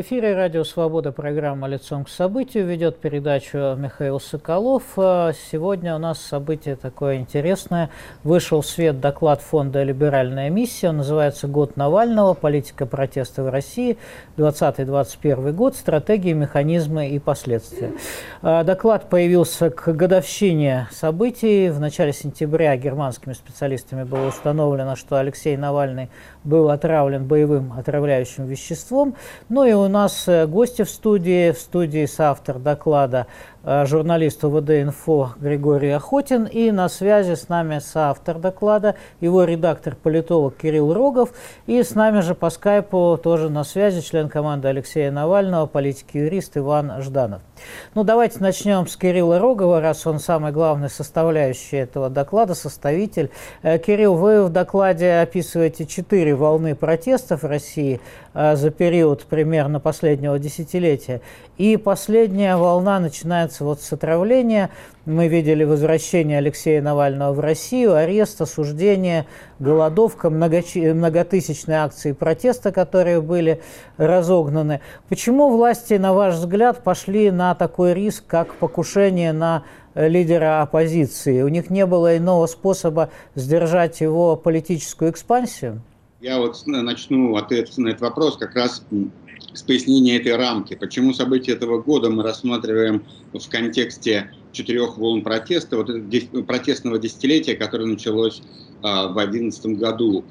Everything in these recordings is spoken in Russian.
В эфире Радио Свобода, программа «Лицом к событию». Ведет передачу Михаил Соколов. А, сегодня у нас событие такое интересное. Вышел в свет доклад фонда «Либеральная миссия». Он называется «Год Навального. Политика протеста в России. 20-21 год. Стратегии, механизмы и последствия». А, доклад появился к годовщине событий. В начале сентября германскими специалистами было установлено, что Алексей Навальный был отравлен боевым отравляющим веществом. Ну и у нас э, гости в студии, в студии соавтор доклада журналист УВД-инфо Григорий Охотин. И на связи с нами соавтор доклада, его редактор-политолог Кирилл Рогов. И с нами же по скайпу тоже на связи член команды Алексея Навального, политик-юрист Иван Жданов. Ну, давайте начнем с Кирилла Рогова, раз он самый главный составляющий этого доклада, составитель. Э, Кирилл, вы в докладе описываете четыре волны протестов в России э, за период примерно последнего десятилетия. И последняя волна начинается вот с отравления. Мы видели возвращение Алексея Навального в Россию, арест, осуждение, голодовка, многотысячные акции протеста, которые были разогнаны. Почему власти, на ваш взгляд, пошли на такой риск, как покушение на лидера оппозиции? У них не было иного способа сдержать его политическую экспансию? Я вот начну ответ на этот вопрос как раз с пояснения этой рамки. Почему события этого года мы рассматриваем в контексте четырех волн протеста, вот протестного десятилетия, которое началось а, в 2011 году.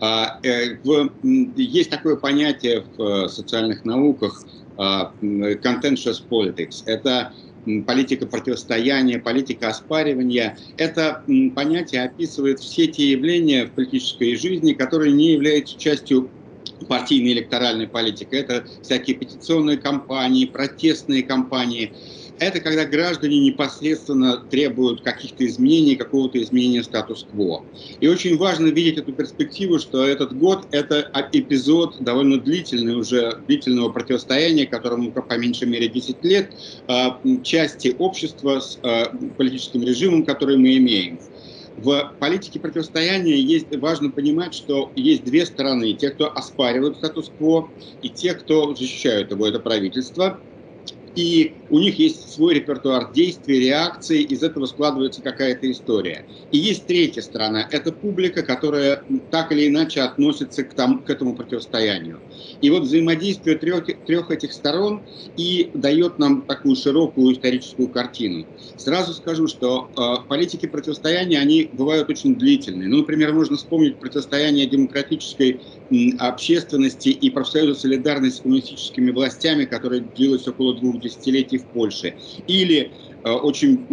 А, э, в, есть такое понятие в э, социальных науках а, contentious politics. Это политика противостояния, политика оспаривания. Это понятие описывает все те явления в политической жизни, которые не являются частью партийной электоральной политики. Это всякие петиционные кампании, протестные кампании. Это когда граждане непосредственно требуют каких-то изменений, какого-то изменения статус-кво. И очень важно видеть эту перспективу, что этот год – это эпизод довольно длительный уже, длительного противостояния, которому по меньшей мере 10 лет, а, части общества с а, политическим режимом, который мы имеем. В политике противостояния есть, важно понимать, что есть две стороны. Те, кто оспаривают статус-кво, и те, кто защищают его, это правительство и у них есть свой репертуар действий, реакций, из этого складывается какая-то история. И есть третья сторона, это публика, которая так или иначе относится к, там, к этому противостоянию. И вот взаимодействие трех, трех этих сторон и дает нам такую широкую историческую картину. Сразу скажу, что э, политики противостояния, они бывают очень длительные. Ну, например, можно вспомнить противостояние демократической общественности и профсоюза солидарности с коммунистическими властями, которое длилось около двух десятилетий в Польше. Или э, очень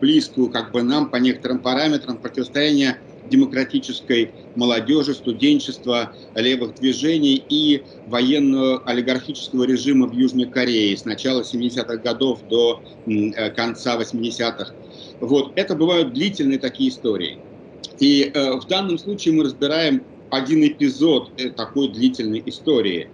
близкую как бы нам по некоторым параметрам противостояние демократической молодежи, студенчества, левых движений и военного олигархического режима в Южной Корее с начала 70-х годов до э, конца 80-х. Вот. Это бывают длительные такие истории. И э, в данном случае мы разбираем один эпизод э, такой длительной истории.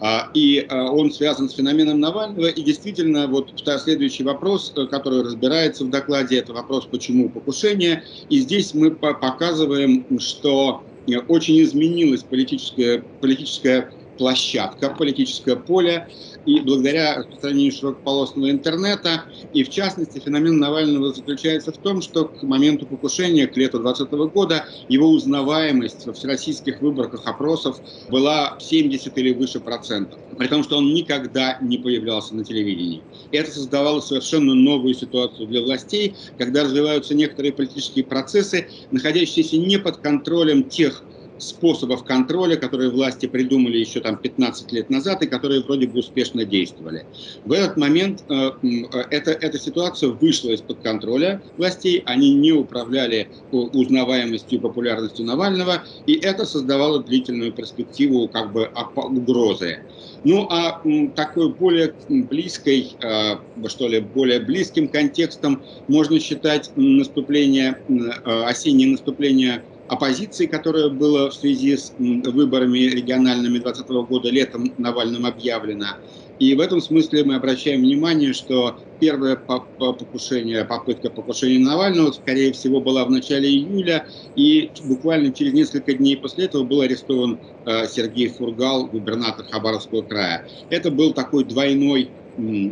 А, и а, он связан с феноменом Навального. И действительно, вот следующий вопрос, э, который разбирается в докладе, это вопрос, почему покушение. И здесь мы показываем, что э, очень изменилась политическая, политическая площадка, политическое поле, и благодаря распространению широкополосного интернета, и в частности феномен Навального заключается в том, что к моменту покушения, к лету 2020 года, его узнаваемость во всероссийских выборках опросов была 70 или выше процентов, при том, что он никогда не появлялся на телевидении. И это создавало совершенно новую ситуацию для властей, когда развиваются некоторые политические процессы, находящиеся не под контролем тех способов контроля, которые власти придумали еще там 15 лет назад и которые вроде бы успешно действовали. В этот момент э, э, эта, эта ситуация вышла из-под контроля властей, они не управляли узнаваемостью и популярностью Навального, и это создавало длительную перспективу как бы угрозы. Ну а такой более близкой, э, что ли, более близким контекстом можно считать наступление, осеннее наступление оппозиции, которое было в связи с выборами региональными 2020 года летом Навальным объявлено. И в этом смысле мы обращаем внимание, что первое покушение, попытка покушения Навального, скорее всего, была в начале июля, и буквально через несколько дней после этого был арестован э, Сергей Фургал, губернатор Хабаровского края. Это был такой двойной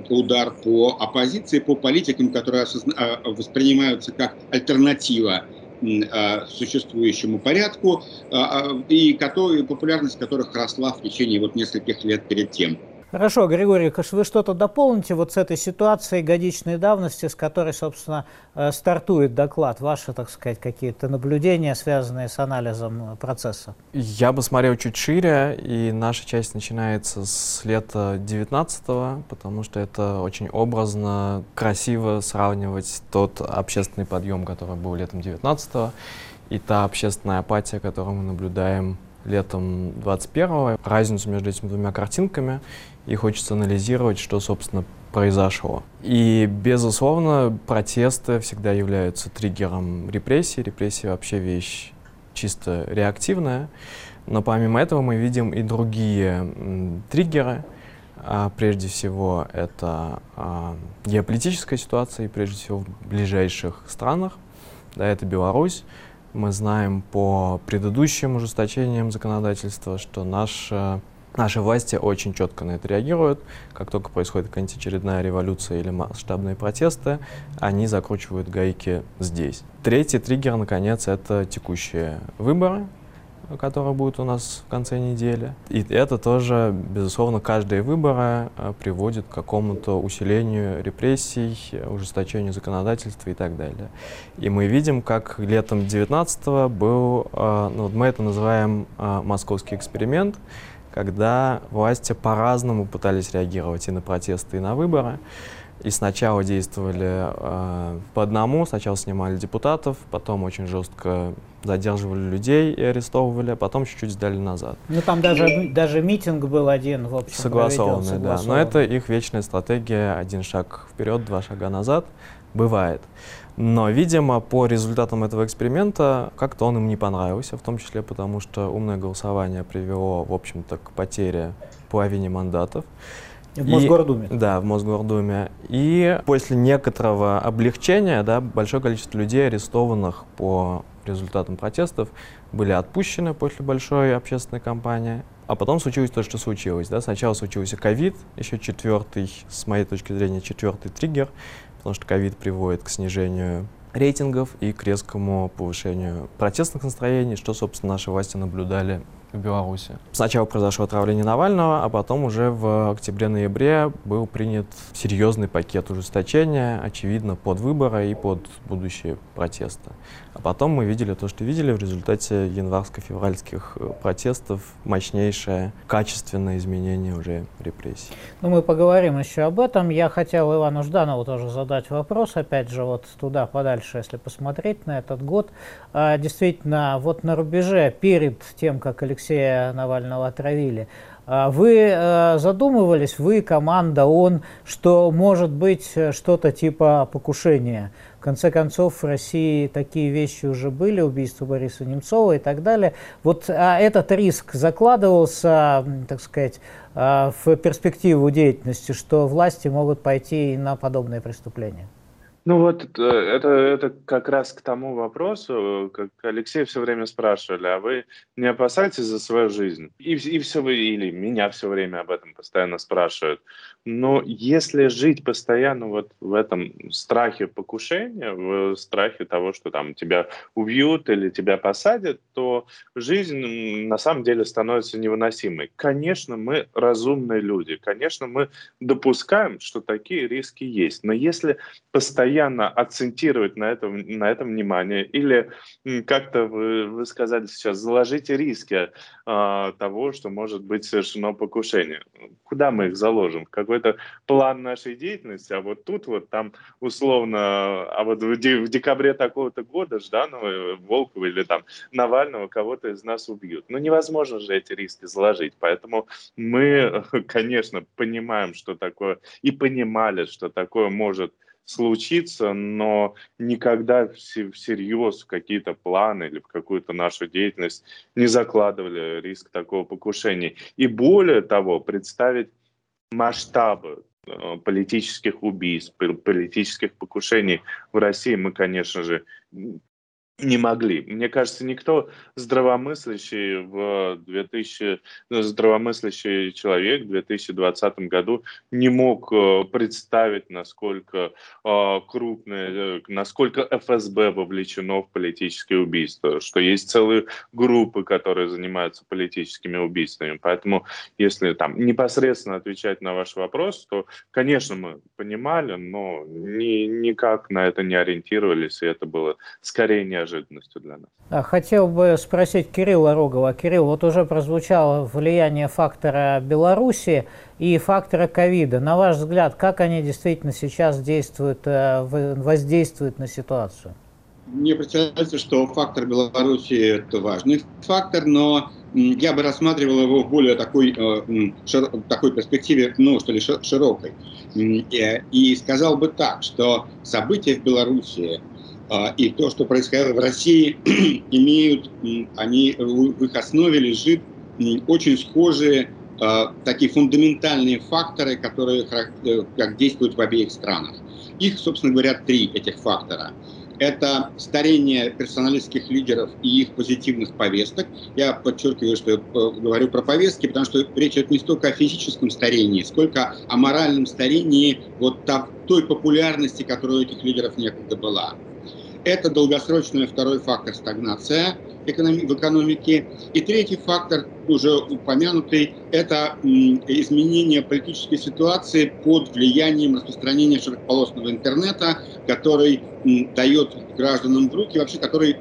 удар по оппозиции, по политикам, которые э, воспринимаются как альтернатива существующему порядку, и который, популярность которых росла в течение вот нескольких лет перед тем. Хорошо, Григорий, вы что-то дополните вот с этой ситуацией годичной давности, с которой, собственно, э, стартует доклад? Ваши, так сказать, какие-то наблюдения, связанные с анализом процесса? Я бы смотрел чуть шире, и наша часть начинается с лета 19 потому что это очень образно, красиво сравнивать тот общественный подъем, который был летом 19 и та общественная апатия, которую мы наблюдаем летом 21-го. Разницу между этими двумя картинками и хочется анализировать, что, собственно, произошло. И, безусловно, протесты всегда являются триггером репрессий. Репрессии вообще вещь чисто реактивная. Но помимо этого мы видим и другие триггеры. А, прежде всего, это а, геополитическая ситуация, и прежде всего в ближайших странах. Да, это Беларусь. Мы знаем по предыдущим ужесточениям законодательства, что наша Наши власти очень четко на это реагируют. Как только происходит какая-нибудь очередная революция или масштабные протесты, они закручивают гайки здесь. Третий триггер, наконец, это текущие выборы, которые будут у нас в конце недели. И это тоже, безусловно, каждые выборы э, приводит к какому-то усилению репрессий, ужесточению законодательства и так далее. И мы видим, как летом 19-го был, э, ну, мы это называем э, московский эксперимент, когда власти по-разному пытались реагировать и на протесты, и на выборы. И сначала действовали э, по одному, сначала снимали депутатов, потом очень жестко задерживали людей и арестовывали, а потом чуть-чуть сдали назад. Ну там даже, даже митинг был один, в общем, согласованный, согласованный, да. Но это их вечная стратегия, один шаг вперед, два шага назад, бывает. Но, видимо, по результатам этого эксперимента как-то он им не понравился, в том числе потому, что умное голосование привело, в общем-то, к потере половине мандатов. В Мосгордуме. И, да, в Мосгордуме. И после некоторого облегчения, да, большое количество людей, арестованных по результатам протестов, были отпущены после большой общественной кампании. А потом случилось то, что случилось. Да? Сначала случился ковид, еще четвертый, с моей точки зрения, четвертый триггер потому что ковид приводит к снижению рейтингов и к резкому повышению протестных настроений, что, собственно, наши власти наблюдали в Беларуси. Сначала произошло отравление Навального, а потом уже в октябре-ноябре был принят серьезный пакет ужесточения, очевидно, под выборы и под будущие протесты. А потом мы видели то, что видели в результате январско-февральских э, протестов, мощнейшее качественное изменение уже репрессий. Ну, мы поговорим еще об этом. Я хотел Ивану Жданову тоже задать вопрос, опять же, вот туда подальше, если посмотреть на этот год. А, действительно, вот на рубеже, перед тем, как Алексея Навального отравили, вы э, задумывались, вы, команда, он, что может быть э, что-то типа покушения – в конце концов, в России такие вещи уже были, убийство Бориса Немцова и так далее. Вот а этот риск закладывался, так сказать, а, в перспективу деятельности, что власти могут пойти и на подобные преступления? Ну вот э, это, это как раз к тому вопросу, как Алексей все время спрашивали, а вы не опасаетесь за свою жизнь? И, и все или меня все время об этом постоянно спрашивают. Но если жить постоянно вот в этом страхе покушения, в страхе того, что там тебя убьют или тебя посадят, то жизнь на самом деле становится невыносимой. Конечно, мы разумные люди, конечно, мы допускаем, что такие риски есть. Но если постоянно акцентировать на этом, на этом внимание или как-то вы, вы сказали сейчас, заложите риски э, того, что может быть совершено покушение. Куда мы их заложим? В какой-то план нашей деятельности, а вот тут вот там условно, а вот в, де, в декабре такого-то года Жданова, Волкова или там Навального кого-то из нас убьют. Ну невозможно же эти риски заложить, поэтому мы, конечно, понимаем, что такое, и понимали, что такое может случиться, но никогда всерьез в какие-то планы или в какую-то нашу деятельность не закладывали риск такого покушения. И более того, представить масштабы политических убийств, политических покушений в России мы, конечно же, не могли. Мне кажется, никто здравомыслящий в 2000, ну, здравомыслящий человек в 2020 году не мог э, представить, насколько э, крупное, э, насколько ФСБ вовлечено в политические убийства, что есть целые группы, которые занимаются политическими убийствами. Поэтому, если там непосредственно отвечать на ваш вопрос, то, конечно, мы понимали, но ни, никак на это не ориентировались, и это было скорее неожиданно неожиданностью для нас. Хотел бы спросить Кирилла Рогова. Кирилл, вот уже прозвучало влияние фактора Беларуси и фактора ковида. На ваш взгляд, как они действительно сейчас действуют, э, воздействуют на ситуацию? Мне представляется, что фактор Беларуси – это важный фактор, но я бы рассматривал его в более такой, э, шир, такой перспективе, ну, что ли, широкой. И сказал бы так, что события в Беларуси а, и то, что происходило в России, имеют, они, в их основе лежит очень схожие а, такие фундаментальные факторы, которые э, как действуют в обеих странах. Их, собственно говоря, три этих фактора. Это старение персоналистских лидеров и их позитивных повесток. Я подчеркиваю, что я э, говорю про повестки, потому что речь идет не столько о физическом старении, сколько о моральном старении вот той популярности, которая у этих лидеров некогда была. Это долгосрочный второй фактор стагнация в экономике. И третий фактор, уже упомянутый, это изменение политической ситуации под влиянием распространения широкополосного интернета, который дает гражданам в руки, вообще который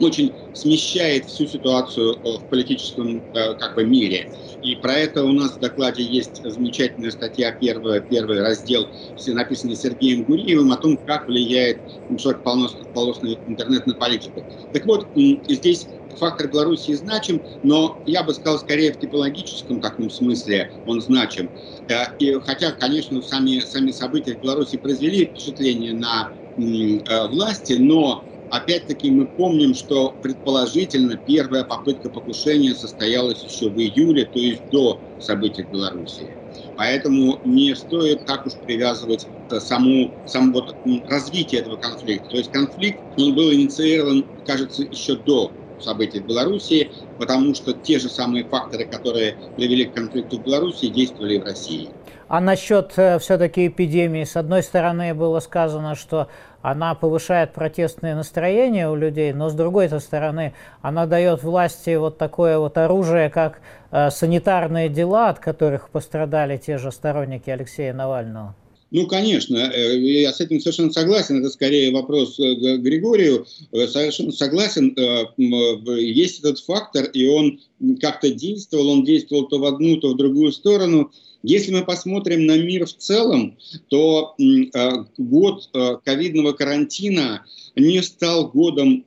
очень смещает всю ситуацию э, в политическом э, как бы, мире. И про это у нас в докладе есть замечательная статья, первая, первый раздел, написанный Сергеем Гуриевым, о том, как влияет широкополосный интернет на политику. Так вот, здесь фактор Белоруссии значим, но я бы сказал, скорее в типологическом таком смысле он значим. Э, и, хотя, конечно, сами, сами события в Беларуси произвели впечатление на власти, но Опять-таки мы помним, что предположительно первая попытка покушения состоялась еще в июле, то есть до событий в Беларуси. Поэтому не стоит так уж привязывать э, саму, саму вот развитие этого конфликта. То есть конфликт он был инициирован, кажется, еще до событий в Беларуси, потому что те же самые факторы, которые привели к конфликту в Беларуси, действовали и в России. А насчет э, все-таки эпидемии, с одной стороны было сказано, что она повышает протестные настроения у людей, но с другой стороны она дает власти вот такое вот оружие, как э, санитарные дела, от которых пострадали те же сторонники Алексея Навального. Ну, конечно, э, я с этим совершенно согласен. Это скорее вопрос э, к Григорию. Э, совершенно согласен. Есть этот фактор, и он как-то действовал. Он действовал то в одну, то в другую сторону. Если мы посмотрим на мир в целом, то год ковидного карантина не стал годом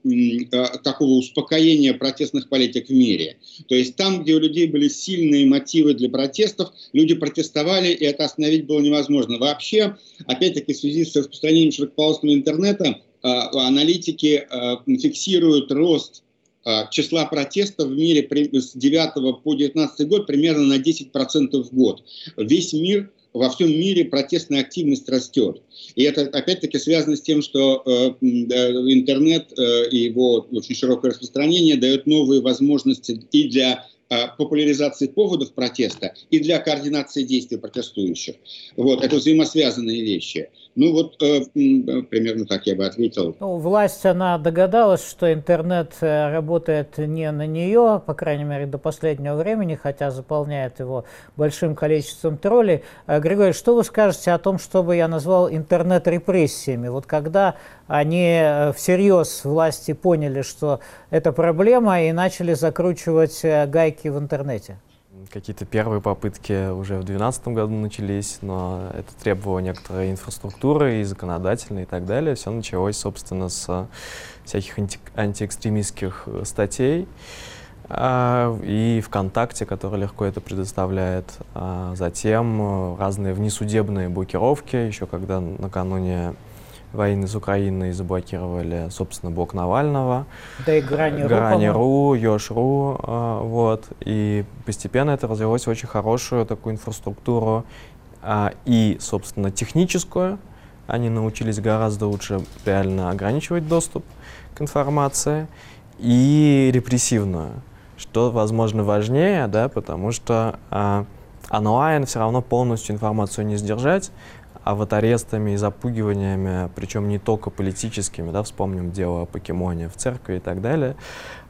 такого успокоения протестных политик в мире. То есть там, где у людей были сильные мотивы для протестов, люди протестовали, и это остановить было невозможно. Вообще, опять-таки, в связи с распространением широкополосного интернета, аналитики фиксируют рост числа протестов в мире с 9 по 19 год примерно на 10% в год. Весь мир во всем мире протестная активность растет. И это опять-таки связано с тем, что э, интернет э, и его очень широкое распространение дает новые возможности и для э, популяризации поводов протеста, и для координации действий протестующих. Вот, это взаимосвязанные вещи. Ну вот э, примерно так я бы ответил. Ну, власть, она догадалась, что интернет э, работает не на нее, по крайней мере, до последнего времени, хотя заполняет его большим количеством троллей. Э, Григорий, что вы скажете о том, что бы я назвал интернет-репрессиями? Вот когда они всерьез власти поняли, что это проблема, и начали закручивать гайки в интернете? Какие-то первые попытки уже в 2012 году начались, но это требовало некоторой инфраструктуры и законодательной и так далее. Все началось, собственно, с всяких анти антиэкстремистских статей а, и ВКонтакте, который легко это предоставляет. А затем разные внесудебные блокировки, еще когда накануне войны с Украиной заблокировали, собственно, блок Навального. Да и Грани.ру, Грани.ру, Ёж.ру, э, вот. И постепенно это развилось в очень хорошую такую инфраструктуру а, и, собственно, техническую. Они научились гораздо лучше реально ограничивать доступ к информации. И репрессивную, что, возможно, важнее, да, потому что а, онлайн все равно полностью информацию не сдержать, а вот арестами и запугиваниями, причем не только политическими, да, вспомним дело о покемоне в церкви и так далее,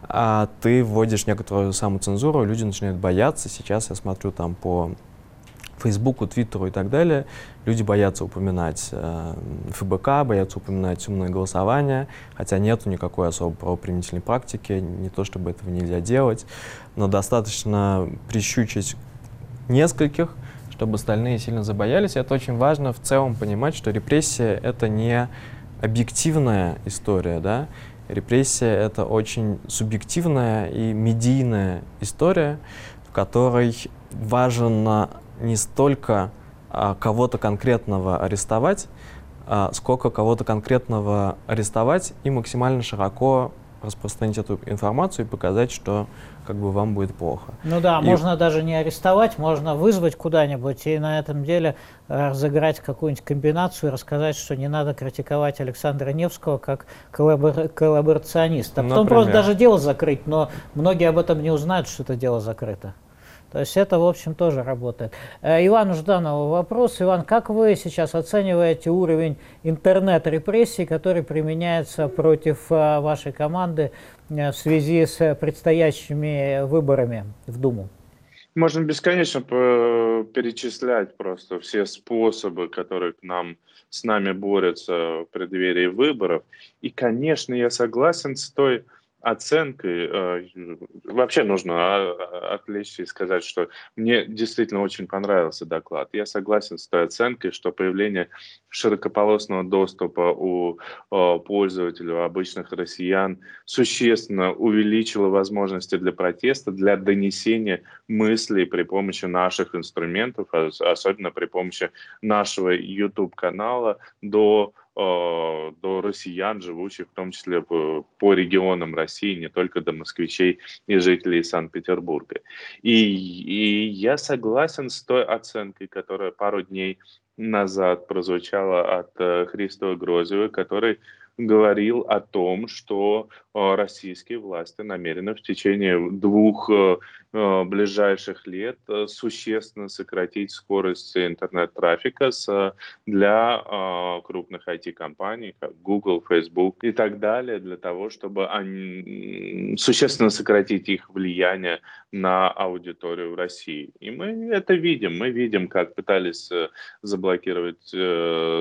а ты вводишь некоторую самоцензуру, люди начинают бояться. Сейчас я смотрю там по Фейсбуку, Твиттеру и так далее, люди боятся упоминать э, ФБК, боятся упоминать умное голосование, хотя нету никакой особо правоприменительной практики, не то чтобы этого нельзя делать, но достаточно прищучить нескольких, чтобы остальные сильно забоялись. Это очень важно в целом понимать, что репрессия — это не объективная история, да, репрессия — это очень субъективная и медийная история, в которой важно не столько а, кого-то конкретного арестовать, а, сколько кого-то конкретного арестовать и максимально широко распространить эту информацию и показать, что как бы вам будет плохо. Ну да, и... можно даже не арестовать, можно вызвать куда-нибудь и на этом деле э, разыграть какую-нибудь комбинацию и рассказать, что не надо критиковать Александра Невского как коллабор... коллаборациониста. А потом Например. просто даже дело закрыть, но многие об этом не узнают, что это дело закрыто. То есть это, в общем, тоже работает. Э, Ивану Жданову вопрос. Иван, как вы сейчас оцениваете уровень интернет-репрессий, который применяется против э, вашей команды э, в связи с предстоящими выборами в Думу? Можно бесконечно перечислять просто все способы, которые к нам, с нами борются в преддверии выборов. И, конечно, я согласен с той оценкой. Э, вообще нужно а, отвлечься и сказать, что мне действительно очень понравился доклад. Я согласен с той оценкой, что появление широкополосного доступа у пользователей, у обычных россиян существенно увеличило возможности для протеста, для донесения мыслей при помощи наших инструментов, особенно при помощи нашего YouTube-канала до Э, до россиян, живущих в том числе по, по регионам России, не только до москвичей и жителей Санкт-Петербурга. И, и я согласен с той оценкой, которая пару дней назад прозвучала от э, Христова Грозева, который говорил о том, что э, российские власти намерены в течение двух э, э, ближайших лет существенно сократить скорость интернет-трафика для крупных IT-компаний, как Google, Facebook и так далее, для того, чтобы они существенно сократить их влияние на аудиторию в России. И мы это видим. Мы видим, как пытались заблокировать,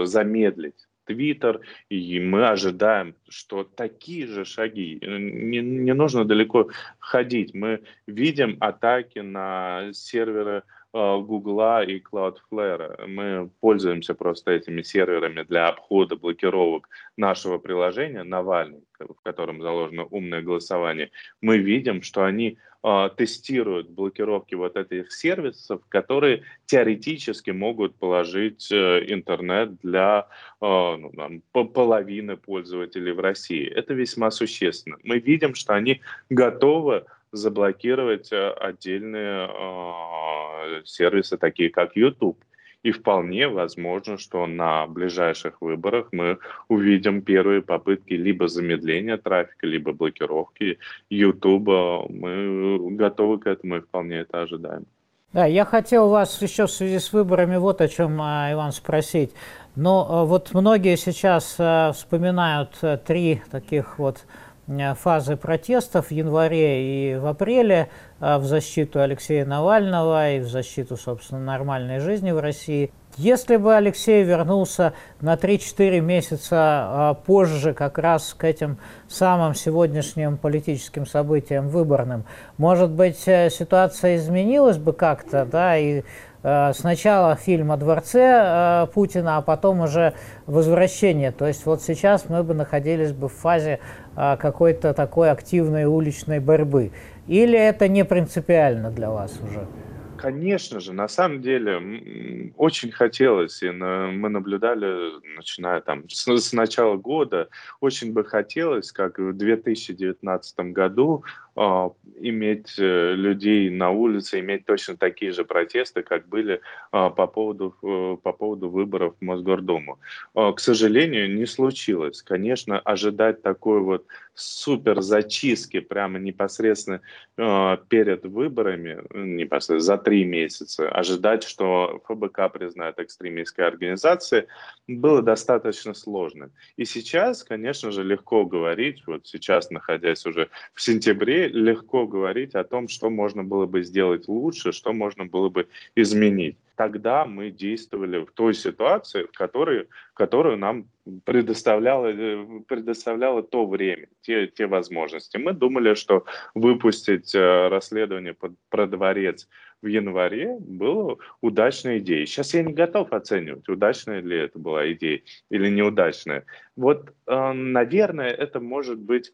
замедлить Твиттер, и мы ожидаем, что такие же шаги, не, не нужно далеко ходить, мы видим атаки на серверы Гугла и Cloudflare. Мы пользуемся просто этими серверами для обхода блокировок нашего приложения Навальный, в котором заложено умное голосование. Мы видим, что они э, тестируют блокировки вот этих сервисов, которые теоретически могут положить э, интернет для э, ну, там, половины пользователей в России. Это весьма существенно. Мы видим, что они готовы заблокировать э, отдельные э, сервисы, такие как YouTube. И вполне возможно, что на ближайших выборах мы увидим первые попытки либо замедления трафика, либо блокировки YouTube. Мы готовы к этому и вполне это ожидаем. Да, я хотел вас еще в связи с выборами вот о чем, а, Иван, спросить. Но а, вот многие сейчас вспоминают три таких вот Э, фазы протестов в январе и в апреле э, в защиту Алексея Навального и в защиту, собственно, нормальной жизни в России. Если бы Алексей вернулся на 3-4 месяца э, позже как раз к этим самым сегодняшним политическим событиям выборным, может быть, ситуация изменилась бы как-то, да, и Э, сначала фильм о дворце э, Путина, а потом уже возвращение. То есть вот сейчас мы бы находились бы в фазе э, какой-то такой активной уличной борьбы. Или это не принципиально для вас уже? Конечно же, на самом деле очень хотелось, и мы наблюдали, начиная там с, начала года, очень бы хотелось, как в 2019 году, иметь э, людей на улице, иметь точно такие же протесты, как были а, по поводу, э, по поводу выборов в Мосгордуму. А, к сожалению, не случилось. Конечно, ожидать такой вот супер зачистки прямо непосредственно перед выборами, непосредственно за три месяца, ожидать, что ФБК признает экстремистской организацией, было достаточно сложно. И сейчас, конечно же, легко говорить, вот сейчас, находясь уже в сентябре, легко говорить о том, что можно было бы сделать лучше, что можно было бы изменить. Тогда мы действовали в той ситуации, в которой, которую нам предоставляло, э, предоставляло то время, те, те возможности. Мы думали, что выпустить э, расследование под, про дворец в январе было удачной идеей. Сейчас я не готов оценивать, удачная ли это была идея или неудачная. Вот, э, наверное, это может быть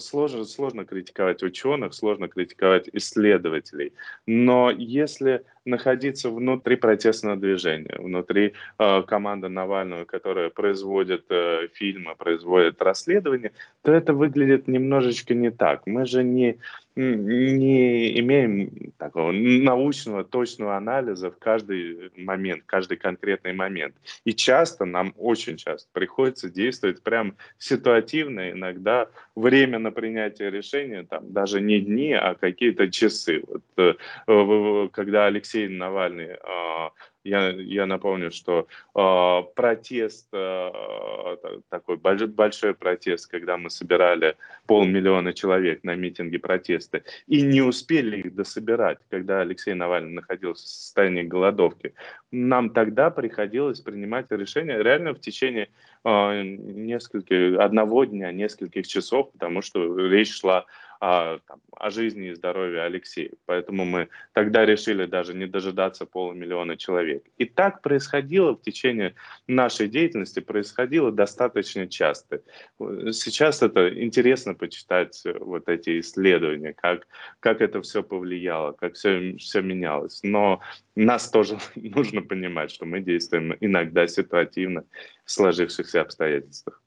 сложно, сложно критиковать ученых, сложно критиковать исследователей. Но если находиться внутри протестного движения, внутри э, команды Навального, которая производит э, фильмы, производит расследования, то это выглядит немножечко не так. Мы же не, не имеем такого научного, точного анализа в каждый момент, каждый конкретный момент. И часто, нам очень часто приходится действовать прям ситуативно, иногда время на принятие решения, там, даже не дни, а какие-то часы. Вот, э, когда Алексей Алексей Навальный. А, я, я напомню, что э, протест, э, такой большой протест, когда мы собирали полмиллиона человек на митинге протеста, и не успели их дособирать, когда Алексей Навальный находился в состоянии голодовки, нам тогда приходилось принимать решение реально в течение нескольких, одного дня, нескольких часов, потому что речь шла о, там, о жизни и здоровье Алексея. Поэтому мы тогда решили даже не дожидаться полумиллиона человек. И так происходило в течение нашей деятельности, происходило достаточно часто. Сейчас это интересно почитать э, вот эти исследования, как, как это все повлияло, как все, все менялось. Но нас тоже нужно понимать, что мы действуем иногда ситуативно в сложившихся обстоятельствах.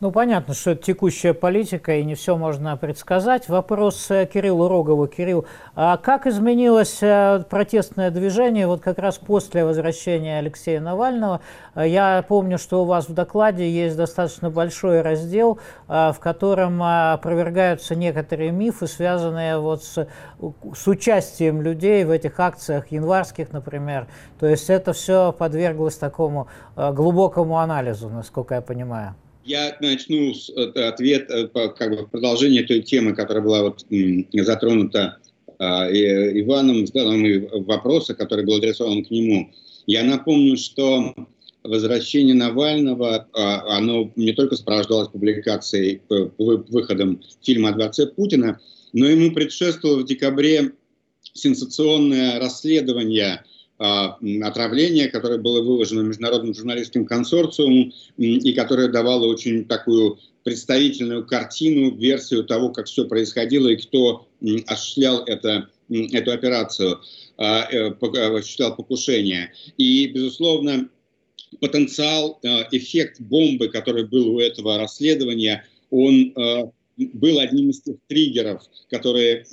Ну, понятно, что это текущая политика, и не все можно предсказать. Вопрос э, Кириллу Рогову. Кирилл, а как изменилось э, протестное движение вот как раз после возвращения Алексея Навального? Я помню, что у вас в докладе есть достаточно большой раздел, э, в котором опровергаются некоторые мифы, связанные вот с, с участием людей в этих акциях, январских, например. То есть это все подверглось такому глубокому анализу, насколько я понимаю. Я начну с э, ответ, э, как бы продолжение той темы, которая была вот затронута а, Иваном, заданным вопроса, который был адресован к нему. Я напомню, что возвращение Навального, а, оно не только сопровождалось публикацией, э, выходом фильма о дворце Путина, но ему предшествовало в декабре сенсационное расследование – отравление, которое было выложено Международным журналистским консорциумом и которое давало очень такую представительную картину, версию того, как все происходило и кто осуществлял это, эту операцию, а, э, осуществлял покушение. И, безусловно, потенциал, э, эффект бомбы, который был у этого расследования, он э, был одним из тех триггеров, которые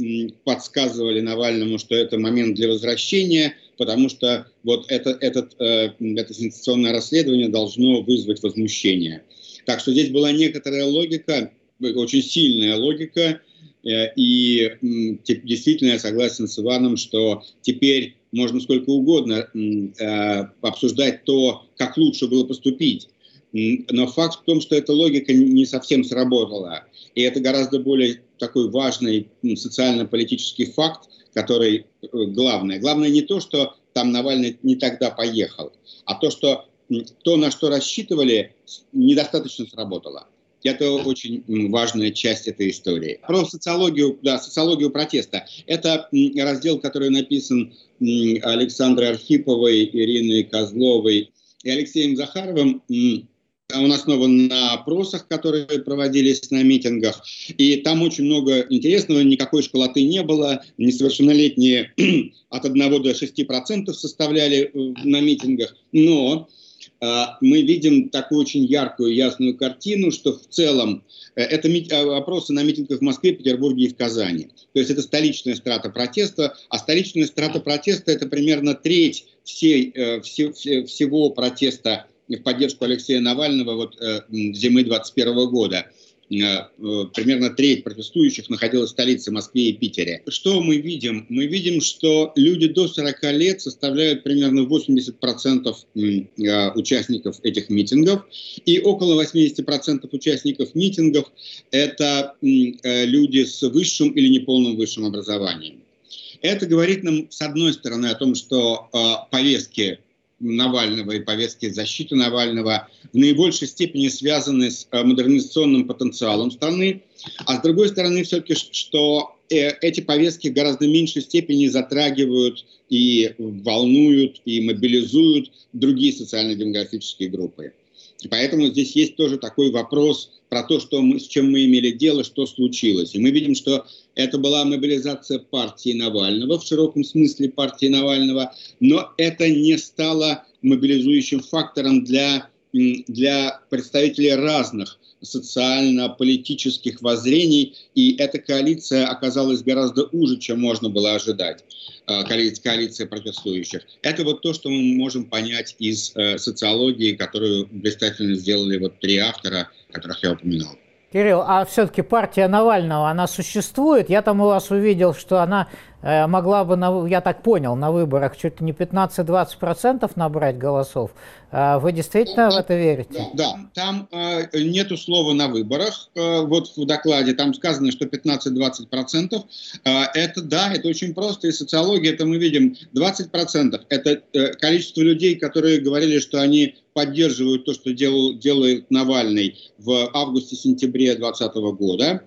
подсказывали Навальному, что это момент для возвращения, потому что вот это, этот, э, это сенсационное расследование должно вызвать возмущение. Так что здесь была некоторая логика, очень сильная логика, э, и действительно я согласен с Иваном, что теперь можно сколько угодно э, обсуждать то, как лучше было поступить. Но факт в том, что эта логика не совсем сработала. И это гораздо более такой важный социально-политический факт, который э, главное. Главное не то, что там Навальный не тогда поехал, а то, что то, на что рассчитывали, недостаточно сработало. Это очень важная часть этой истории. Про социологию, да, социологию протеста. Это раздел, который написан Александрой Архиповой, Ириной Козловой и Алексеем Захаровым он основан на опросах, которые проводились на митингах. И там очень много интересного, никакой школоты не было. Несовершеннолетние от 1 до 6 процентов составляли э, на митингах. Но мы видим такую очень яркую, ясную картину, что в целом это опросы на митингах в Москве, Петербурге и в Казани. То есть это столичная страта протеста, а столичная страта протеста это примерно треть всей, все, всего протеста в поддержку Алексея Навального вот, зимы 2021 года. Э, э, примерно треть протестующих находилась в столице Москве и Питере. Что мы видим? Мы видим, что люди до 40 лет составляют примерно 80% э, участников этих митингов, и около 80% участников митингов – это люди с высшим или неполным высшим образованием. Это говорит нам, с одной стороны, о том, что повестки Навального и повестки защиты Навального в наибольшей степени связаны с э, модернизационным потенциалом страны, а с другой стороны все-таки, что э, эти повестки в гораздо меньшей степени затрагивают и волнуют, и мобилизуют другие социально-демографические группы. Поэтому здесь есть тоже такой вопрос про то, что мы, с чем мы имели дело, что случилось. И мы видим, что это была мобилизация партии Навального, в широком смысле партии Навального, но это не стало мобилизующим фактором для, для представителей разных социально-политических воззрений, и эта коалиция оказалась гораздо уже, чем можно было ожидать, э, коалиция, протестующих. Это вот то, что мы можем понять из э, социологии, которую блистательно сделали вот три автора, которых я упоминал. Кирилл, а все-таки партия Навального, она существует? Я там у вас увидел, что она могла бы, на, я так понял, на выборах чуть ли не 15-20% набрать голосов. А вы действительно в это верите? Да, там э, нету слова на выборах. Э, вот в докладе там сказано, что 15-20%. Э, это да, это очень просто. И социология, это мы видим 20%. Это э, количество людей, которые говорили, что они поддерживают то, что делал, делает Навальный в августе-сентябре 2020 года.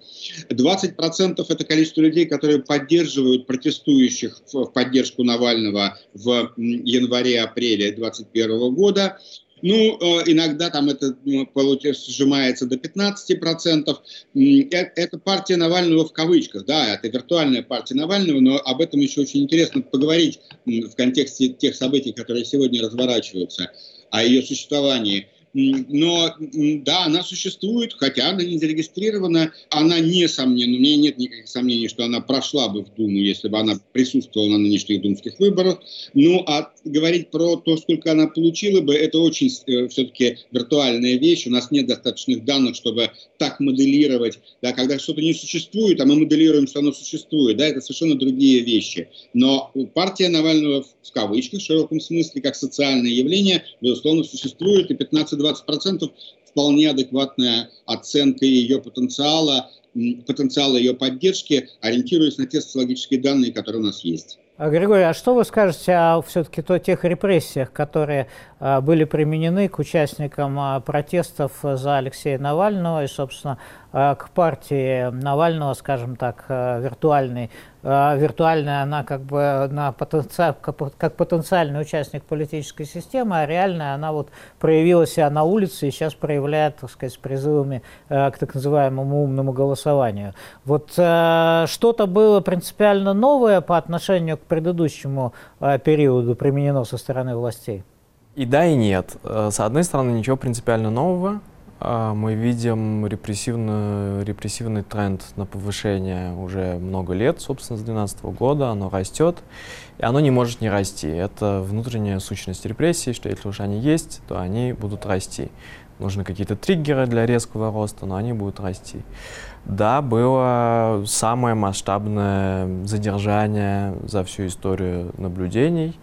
20% это количество людей, которые поддерживают протестующих в, поддержку Навального в январе-апреле 2021 года. Ну, э, иногда там это ну, сжимается до 15%. Э, это партия Навального в кавычках, да, это виртуальная партия Навального, но об этом еще очень интересно поговорить в контексте тех событий, которые сегодня разворачиваются о ее существовании. Но да, она существует, хотя она не зарегистрирована. Она несомненно, у меня нет никаких сомнений, что она прошла бы в Думу, если бы она присутствовала на нынешних думских выборах. Ну, а говорить про то, сколько она получила бы, это очень э, все-таки виртуальная вещь. У нас нет достаточных данных, чтобы так моделировать. Да, когда что-то не существует, а мы моделируем, что оно существует, да, это совершенно другие вещи. Но партия Навального в кавычках, в широком смысле, как социальное явление, безусловно, существует, и 15-20% вполне адекватная оценка ее потенциала, потенциала ее поддержки, ориентируясь на те социологические данные, которые у нас есть. А, Григорий, а что вы скажете о все-таки то, тех репрессиях, которые а, были применены к участникам а, протестов за Алексея Навального и, собственно, а, к партии Навального, скажем так, а, виртуальной? А, виртуальная она как бы на потенциал, как потенциальный участник политической системы, а реальная она вот проявила себя на улице и сейчас проявляет, так сказать, с призывами к так называемому умному голосованию. Вот что-то было принципиально новое по отношению к предыдущему периоду применено со стороны властей? И да, и нет. Э, с одной стороны, ничего принципиально нового. А, мы видим репрессивный, репрессивный тренд на повышение уже много лет, собственно, с 2012 года. Оно растет, и оно не может не расти. Это внутренняя сущность репрессий, что если уж они есть, то они будут расти. Нужны какие-то триггеры для резкого роста, но они будут расти. Да, было самое масштабное задержание за всю историю наблюдений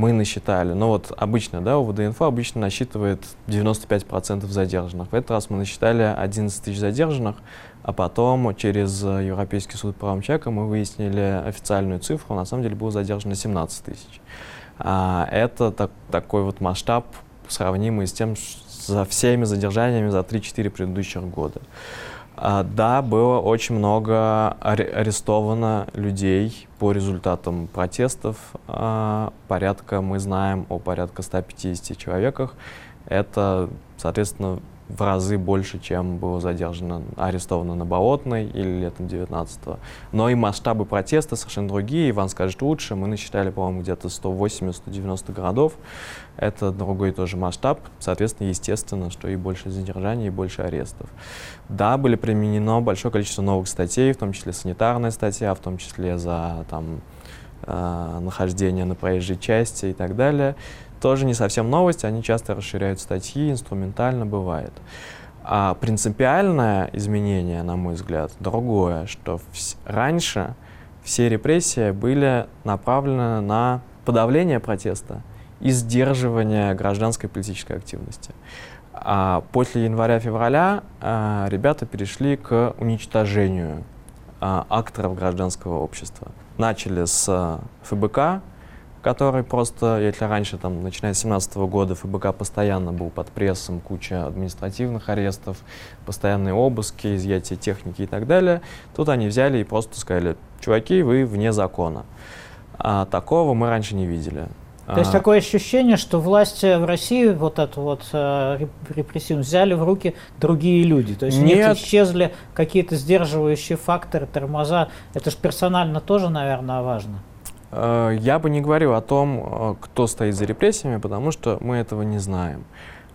мы насчитали, ну вот обычно, да, УВД-инфо обычно насчитывает 95% задержанных. В этот раз мы насчитали 11 тысяч задержанных, а потом через Европейский суд по правам человека мы выяснили официальную цифру, на самом деле было задержано 17 тысяч. А, это так, такой вот масштаб, сравнимый с тем, за всеми задержаниями за 3-4 предыдущих года. А, да, было очень много арестовано людей по результатам протестов. А, порядка, мы знаем о порядка 150 человеках. Это, соответственно, в разы больше, чем было задержано, арестовано на Болотной или летом 19-го. Но и масштабы протеста совершенно другие. Иван скажет лучше. Мы насчитали, по-моему, где-то 180-190 городов. Это другой тоже масштаб. Соответственно, естественно, что и больше задержаний, и больше арестов. Да, были применено большое количество новых статей, в том числе санитарная статья, в том числе за там, э, нахождение на проезжей части и так далее тоже не совсем новость, они часто расширяют статьи, инструментально бывает. А принципиальное изменение, на мой взгляд, другое, что вс- раньше все репрессии были направлены на подавление протеста и сдерживание гражданской политической активности. А после января-февраля а, ребята перешли к уничтожению а, акторов гражданского общества. Начали с ФБК, который просто, если раньше, там, начиная с 2017 года, ФБК постоянно был под прессом, куча административных арестов, постоянные обыски, изъятие техники и так далее, тут они взяли и просто сказали, чуваки, вы вне закона. А такого мы раньше не видели. То есть а. такое ощущение, что власти в России вот эту вот э, репрессивную взяли в руки другие люди. То есть нет, нет исчезли какие-то сдерживающие факторы, тормоза. Это же персонально тоже, наверное, важно. Э, я бы не говорил о том, э, кто стоит за репрессиями, потому что мы этого не знаем.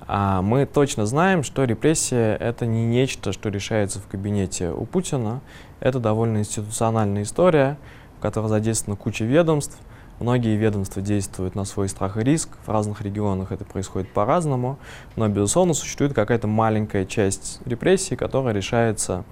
А мы точно знаем, что репрессия — это не нечто, что решается в кабинете у Путина. Это довольно институциональная история, в которой задействована куча ведомств. Многие ведомства действуют на свой страх и риск. В разных регионах это происходит по-разному. Но, безусловно, существует какая-то маленькая часть репрессий, которая решается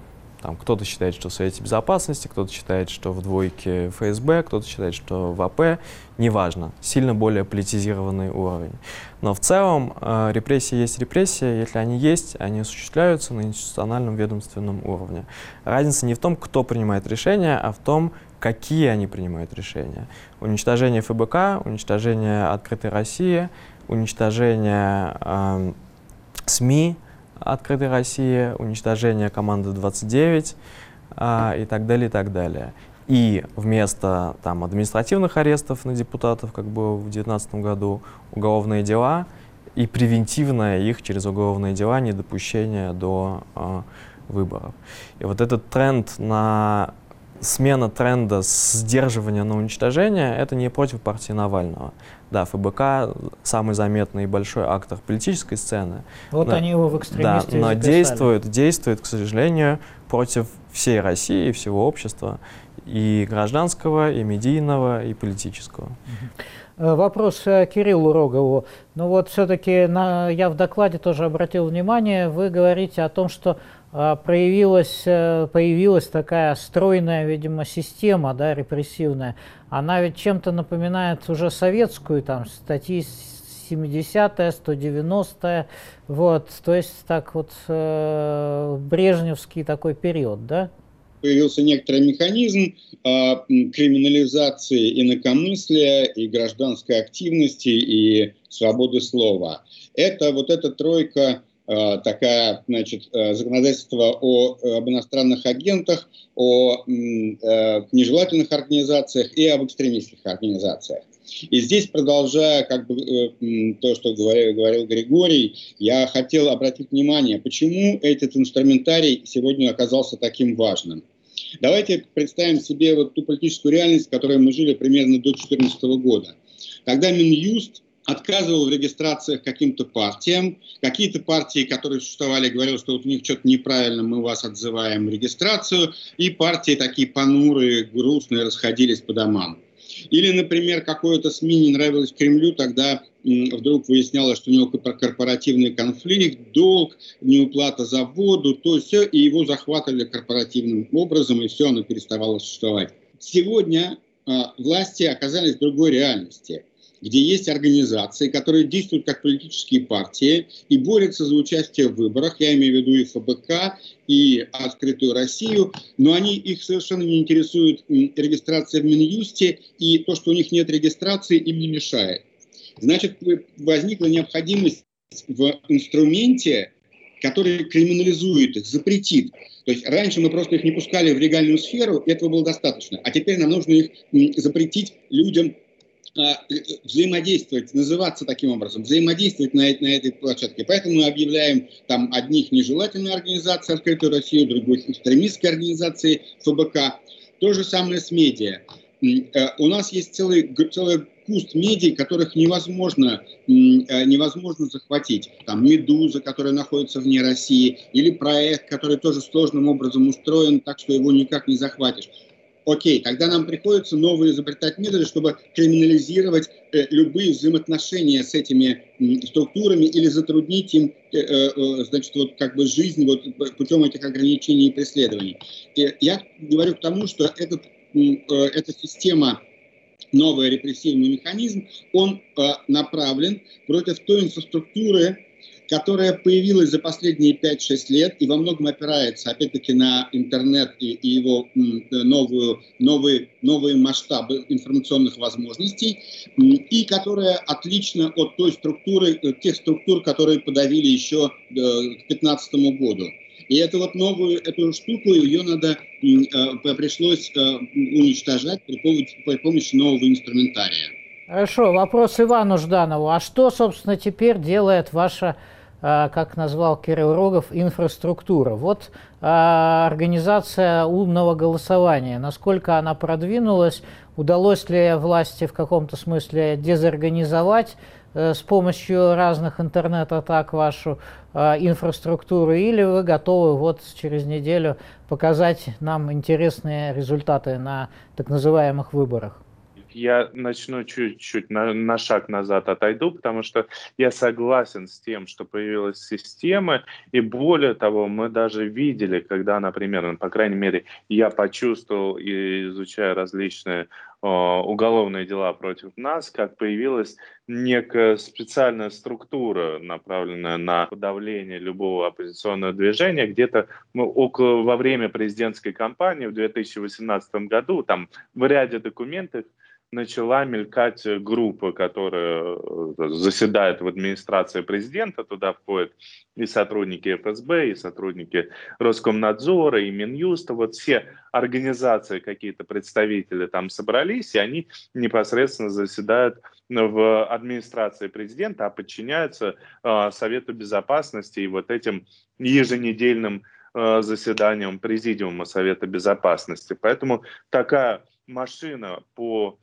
там кто-то считает, что в Совете Безопасности, кто-то считает, что в двойке ФСБ, кто-то считает, что в АП. Неважно, сильно более политизированный уровень. Но в целом э, репрессии есть репрессии. Если они есть, они осуществляются на институциональном ведомственном уровне. Разница не в том, кто принимает решения, а в том, какие они принимают решения. Уничтожение ФБК, уничтожение открытой России, уничтожение э, СМИ, открытой России, уничтожение команды 29 а, и так далее, и так далее. И вместо там, административных арестов на депутатов, как было в 2019 году, уголовные дела и превентивное их через уголовные дела недопущение до э, выборов. И вот этот тренд на смена тренда с сдерживания на уничтожение, это не против партии Навального. Да, ФБК самый заметный и большой актор политической сцены. Вот но, они его в экстремисте Да, но записали. действует, действует, к сожалению, против всей России и всего общества, и гражданского, и медийного, и политического. Э, вопрос э, Кириллу Рогову. Ну вот все-таки я в докладе тоже обратил внимание, вы говорите о том, что проявилась, э, появилась такая стройная, видимо, система да, репрессивная. Она ведь чем-то напоминает уже советскую, там, статьи 70-е, 190-е, вот, то есть так вот э, брежневский такой период, да? Появился некоторый механизм э, криминализации инакомыслия и гражданской активности и свободы слова. Это вот эта тройка такая, значит, э, законодательство о, об иностранных агентах, о э, нежелательных организациях и об экстремистских организациях. И здесь, продолжая как бы, то, что говорил, говорил Григорий, я хотел обратить внимание, почему этот инструментарий сегодня оказался таким важным. Давайте представим себе вот ту политическую реальность, в которой мы жили примерно до 2014 года. Когда Минюст отказывал в регистрациях каким-то партиям. Какие-то партии, которые существовали, говорили, что вот у них что-то неправильно, мы вас отзываем регистрацию. И партии такие понурые, грустные расходились по домам. Или, например, какое-то СМИ не нравилось Кремлю, тогда вдруг выяснялось, что у него корпоративный конфликт, долг, неуплата за воду, то все, и его захватывали корпоративным образом, и все, оно переставало существовать. Сегодня э, власти оказались в другой реальности где есть организации, которые действуют как политические партии и борются за участие в выборах, я имею в виду и ФБК, и «Открытую Россию», но они, их совершенно не интересует регистрация в Минюсте, и то, что у них нет регистрации, им не мешает. Значит, возникла необходимость в инструменте, который криминализует их, запретит. То есть раньше мы просто их не пускали в легальную сферу, и этого было достаточно. А теперь нам нужно их запретить людям взаимодействовать, называться таким образом, взаимодействовать на, на этой площадке. Поэтому мы объявляем там одних нежелательные организации «Открытую Россию», других экстремистские организации ФБК. То же самое с медиа. У нас есть целый, целый куст медий, которых невозможно, невозможно захватить. Там «Медуза», которая находится вне России, или проект, который тоже сложным образом устроен, так что его никак не захватишь. Окей, тогда нам приходится новые изобретать методы, чтобы криминализировать э, любые взаимоотношения с этими э, структурами или затруднить им, э, э, значит, вот как бы жизнь вот путем этих ограничений и преследований. И я говорю к тому, что этот, э, эта система новый репрессивный механизм, он э, направлен против той инфраструктуры, которая появилась за последние 5-6 лет и во многом опирается, опять-таки, на интернет и, и его новую, новые, новые масштабы информационных возможностей, и которая отлична от той структуры, э, тех структур, которые подавили еще э, к 2015 году. И эту вот новую эту штуку, ее надо, э, пришлось уничтожать при помощи, при помощи нового инструментария. Хорошо, вопрос Ивану Жданову. А что, собственно, теперь делает ваша как назвал Кирилл Рогов, инфраструктура. Вот а, организация умного голосования, насколько она продвинулась, удалось ли власти в каком-то смысле дезорганизовать э, с помощью разных интернет-атак вашу инфраструктуру, или вы готовы вот через неделю показать нам интересные результаты на так называемых выборах? Я начну чуть-чуть на, на шаг назад отойду, потому что я согласен с тем, что появилась система, и более того, мы даже видели, когда, например, ну, по крайней мере, я почувствовал, изучая различные уголовные дела против нас, как появилась некая специальная структура, направленная на подавление любого оппозиционного движения. Где-то около, во время президентской кампании в 2018 году, там в ряде документов начала мелькать группа, которая э, заседает в администрации президента, туда входят и сотрудники ФСБ, и сотрудники Роскомнадзора, и Минюста, вот все организации, какие-то представители там собрались, и они непосредственно заседают в администрации президента, а подчиняются э, Совету Безопасности и вот этим еженедельным э, заседаниям Президиума Совета Безопасности. Поэтому такая машина по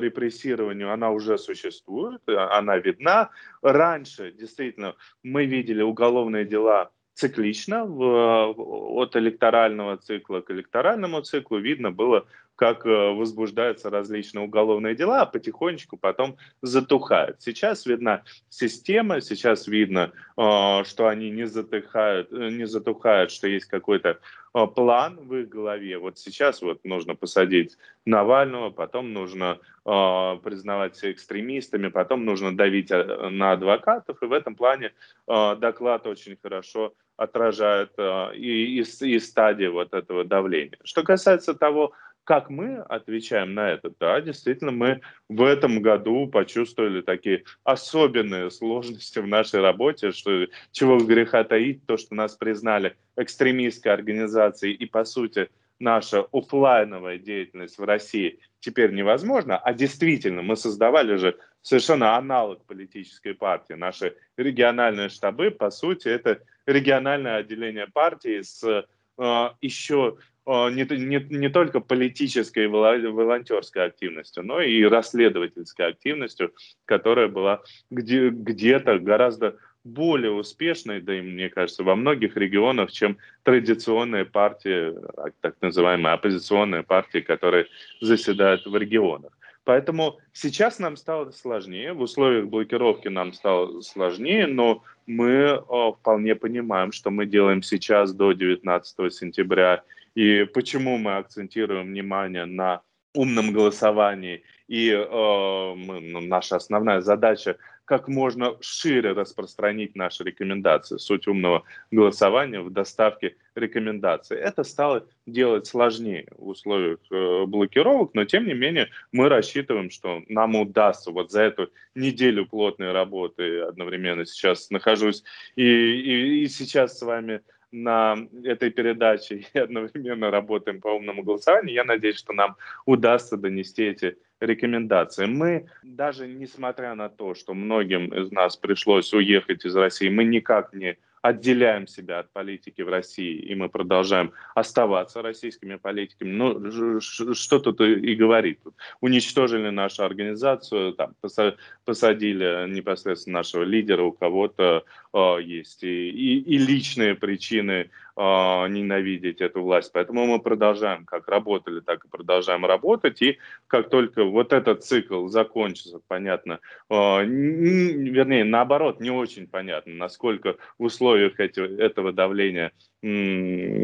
репрессированию, она уже существует, она видна. Раньше, действительно, мы видели уголовные дела циклично, в, от электорального цикла к электоральному циклу видно было, как э, возбуждаются различные уголовные дела, а потихонечку потом затухают. Сейчас видна система, сейчас видно, э, что они не затухают, э, не затухают, что есть какой-то план в их голове. Вот сейчас вот нужно посадить Навального, потом нужно признавать себя экстремистами, потом нужно давить на адвокатов, и в этом плане доклад очень хорошо отражает и, и, и стадии вот этого давления. Что касается того, как мы отвечаем на это? Да, действительно, мы в этом году почувствовали такие особенные сложности в нашей работе, что чего греха таить, то, что нас признали экстремистской организацией и, по сути, наша офлайновая деятельность в России теперь невозможна, а действительно мы создавали же совершенно аналог политической партии. Наши региональные штабы, по сути, это региональное отделение партии с э, еще не, не, не только политической волонтерской активностью, но и расследовательской активностью, которая была где, где-то гораздо более успешной, да и мне кажется, во многих регионах, чем традиционные партии, а, так называемые оппозиционные партии, которые заседают в регионах. Поэтому сейчас нам стало сложнее, в условиях блокировки нам стало сложнее, но мы о, вполне понимаем, что мы делаем сейчас до 19 сентября и почему мы акцентируем внимание на умном голосовании. И э, мы, ну, наша основная задача как можно шире распространить наши рекомендации. Суть умного голосования в доставке рекомендации. Это стало делать сложнее в условиях э, блокировок, но тем не менее мы рассчитываем, что нам удастся вот за эту неделю плотной работы одновременно сейчас нахожусь и, и, и сейчас с вами на этой передаче и одновременно работаем по умному голосованию. Я надеюсь, что нам удастся донести эти рекомендации. Мы, даже несмотря на то, что многим из нас пришлось уехать из России, мы никак не отделяем себя от политики в России, и мы продолжаем оставаться российскими политиками, ну, что тут и говорить. Уничтожили нашу организацию, там, посадили непосредственно нашего лидера, у кого-то э, есть и, и, и личные причины ненавидеть эту власть. Поэтому мы продолжаем, как работали, так и продолжаем работать. И как только вот этот цикл закончится, понятно, э, вернее, наоборот, не очень понятно, насколько в условиях этого давления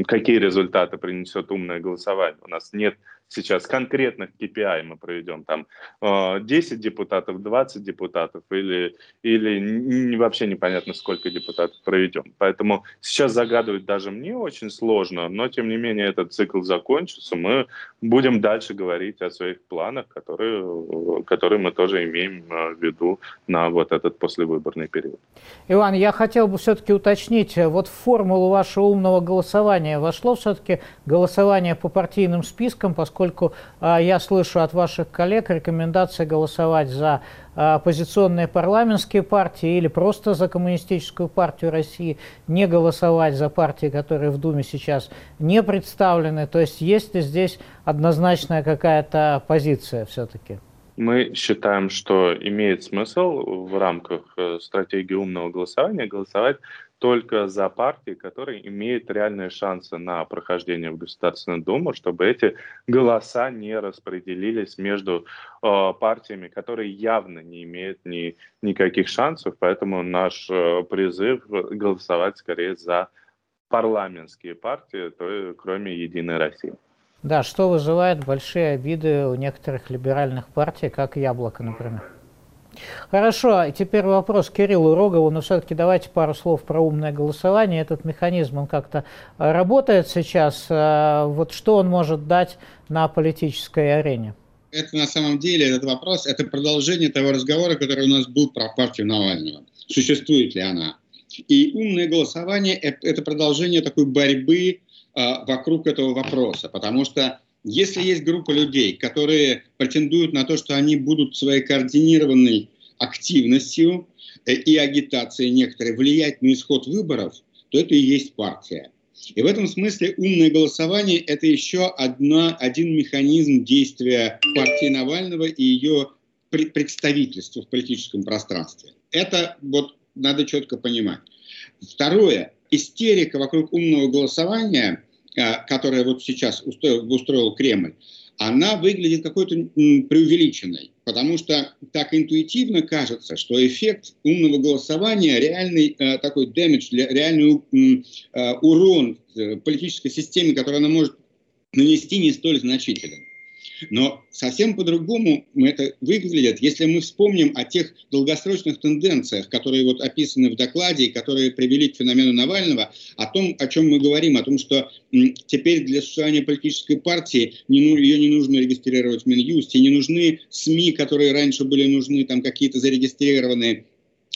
какие результаты принесет умное голосование. У нас нет сейчас конкретных KPI мы проведем, там 10 э, депутатов, 20 депутатов или, или вообще непонятно сколько депутатов проведем. Поэтому сейчас загадывать даже мне очень сложно, но тем не менее этот цикл закончится, мы будем дальше говорить о своих планах, которые, которые мы тоже имеем э, в виду на вот этот послевыборный период. Иван, я хотел бы все-таки уточнить, э, вот в формулу вашего умного голосования вошло все-таки голосование по партийным спискам, поскольку поскольку а, я слышу от ваших коллег рекомендации голосовать за а, оппозиционные парламентские партии или просто за коммунистическую партию России, не голосовать за партии, которые в Думе сейчас не представлены. То есть есть ли здесь однозначная какая-то позиция все-таки? Мы считаем, что имеет смысл в рамках э, стратегии умного голосования голосовать только за партии, которые имеют реальные шансы на прохождение в Государственную Думу, чтобы эти голоса не распределились между э, партиями, которые явно не имеют ни, никаких шансов. Поэтому наш э, призыв голосовать скорее за парламентские партии, то, кроме «Единой России». Да, что вызывает большие обиды у некоторых либеральных партий, как «Яблоко», например. Хорошо, и теперь вопрос Кириллу Рогову, но все-таки давайте пару слов про умное голосование. Этот механизм, он как-то э, работает сейчас. Э, вот что он может дать на политической арене? Это на самом деле, этот вопрос, это продолжение того разговора, который у нас был про партию Навального. Существует ли она? И умное голосование – это продолжение такой борьбы э, вокруг этого вопроса, потому что если есть группа людей, которые претендуют на то, что они будут своей координированной активностью э, и агитацией некоторой влиять на исход выборов, то это и есть партия. И в этом смысле умное голосование – это еще одна, один механизм действия партии Навального и ее представительства в политическом пространстве. Это вот надо четко понимать. Второе. Истерика вокруг умного голосования – которая вот сейчас устроил, устроил Кремль, она выглядит какой-то преувеличенной, потому что так интуитивно кажется, что эффект умного голосования, реальный э, такой дэмидж, реальный э, урон политической системе, который она может нанести, не столь значителен. Но совсем по-другому это выглядит, если мы вспомним о тех долгосрочных тенденциях, которые вот описаны в докладе и которые привели к феномену Навального, о том, о чем мы говорим, о том, что теперь для существования политической партии не, ее не нужно регистрировать в Минюсте, не нужны СМИ, которые раньше были нужны, там какие-то зарегистрированные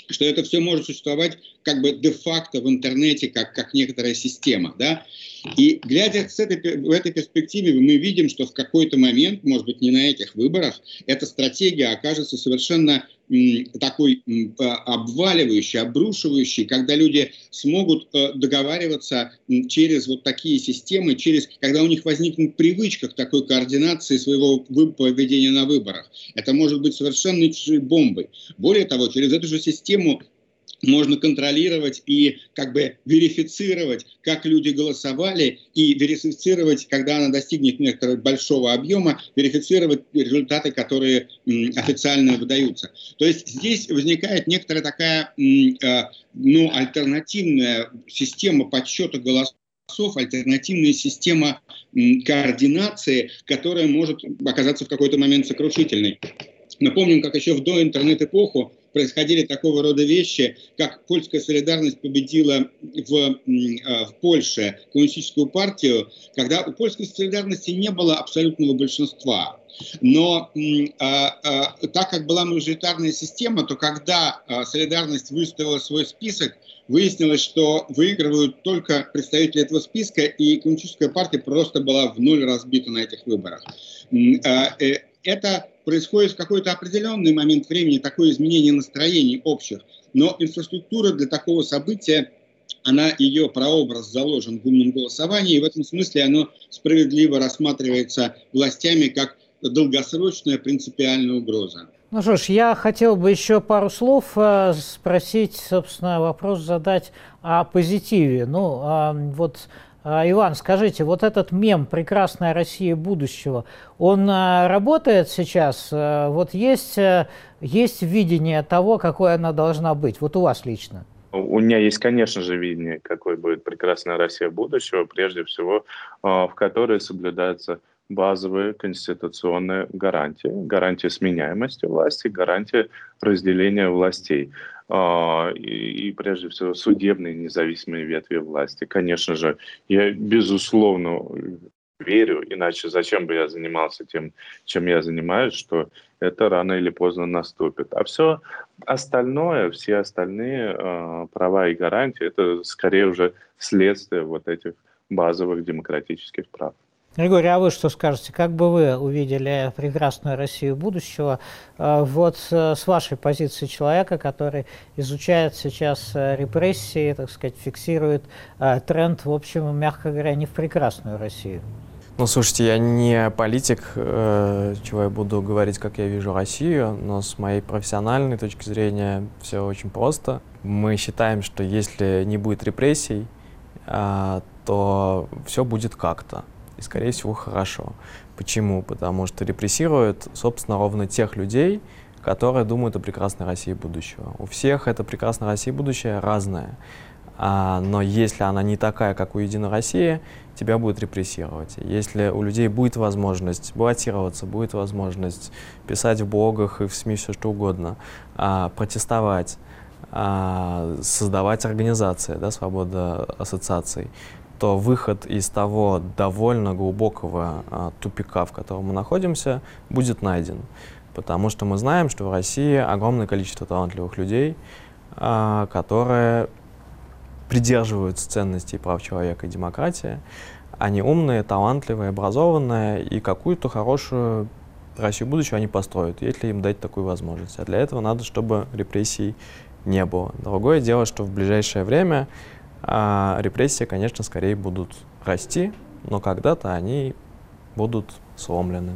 что это все может существовать как бы де-факто в интернете, как, как некоторая система. Да? И глядя с этой, в этой перспективе, мы видим, что в какой-то момент, может быть, не на этих выборах, эта стратегия окажется совершенно такой обваливающий, обрушивающий, когда люди смогут э, договариваться через вот такие системы, через, когда у них возникнет привычка к такой координации своего поведения на выборах. Это может быть совершенно бомбой. Более того, через эту же систему можно контролировать и как бы верифицировать, как люди голосовали, и верифицировать, когда она достигнет некоторого большого объема, верифицировать результаты, которые официально выдаются. То есть здесь возникает некоторая такая э, ну, альтернативная система подсчета голосов, альтернативная система координации, которая может оказаться в какой-то момент сокрушительной. Напомним, как еще в доинтернет-эпоху происходили такого рода вещи, как польская солидарность победила в, э, в Польше коммунистическую партию, когда у польской солидарности не было абсолютного большинства. Но а, а, так как была мажоритарная система, то когда а, солидарность выставила свой список, выяснилось, что выигрывают только представители этого списка, и коммунистическая партия просто была в ноль разбита на этих выборах. А, э, это происходит в какой-то определенный момент времени, такое изменение настроений общих, но инфраструктура для такого события она, ее прообраз заложен в умном голосовании, и в этом смысле оно справедливо рассматривается властями как долгосрочная принципиальная угроза. Ну что ж, я хотел бы еще пару слов э, спросить, собственно, вопрос задать о позитиве. Ну, э, вот а, Иван, скажите, вот этот мем «Прекрасная Россия будущего», он а, работает сейчас? А, вот есть, есть видение того, какой она должна быть? Вот у вас лично. У меня есть, конечно же, видение, какой будет прекрасная Россия будущего, прежде всего, в которой соблюдаются базовые конституционные гарантии, гарантии сменяемости власти, гарантии разделения властей. А, и, и прежде всего судебные независимые ветви власти. Конечно же, я безусловно верю, иначе зачем бы я занимался тем, чем я занимаюсь, что это рано или поздно наступит. А все остальное, все остальные э, права и гарантии, это скорее уже следствие вот этих базовых демократических прав. Григорий, а вы что скажете? Как бы вы увидели прекрасную Россию будущего э, вот э, с вашей позиции человека, который изучает сейчас э, репрессии, так сказать, фиксирует тренд, в общем, мягко говоря, не в прекрасную Россию? Ну, слушайте, я не политик, чего я буду говорить, как я вижу Россию, но с моей профессиональной точки зрения все очень просто. Мы считаем, что если не будет репрессий, то все будет как-то и, скорее всего, хорошо. Почему? Потому что репрессируют, собственно, ровно тех людей, которые думают о прекрасной России будущего. У всех эта прекрасная Россия будущее разная. А, но если она не такая, как у Единой России, тебя будут репрессировать. Если у людей будет возможность баллотироваться, будет возможность писать в блогах и в СМИ все что угодно, а, протестовать, а, создавать организации, да, свобода ассоциаций, то выход из того довольно глубокого а, тупика, в котором мы находимся, будет найден. Потому что мы знаем, что в России огромное количество талантливых людей, а, которые придерживаются ценностей прав человека и демократии. Они умные, талантливые, образованные, и какую-то хорошую Россию будущего они построят, если им дать такую возможность. А для этого надо, чтобы репрессий не было. Другое дело, что в ближайшее время а репрессии, конечно, скорее будут расти, но когда-то они будут сломлены.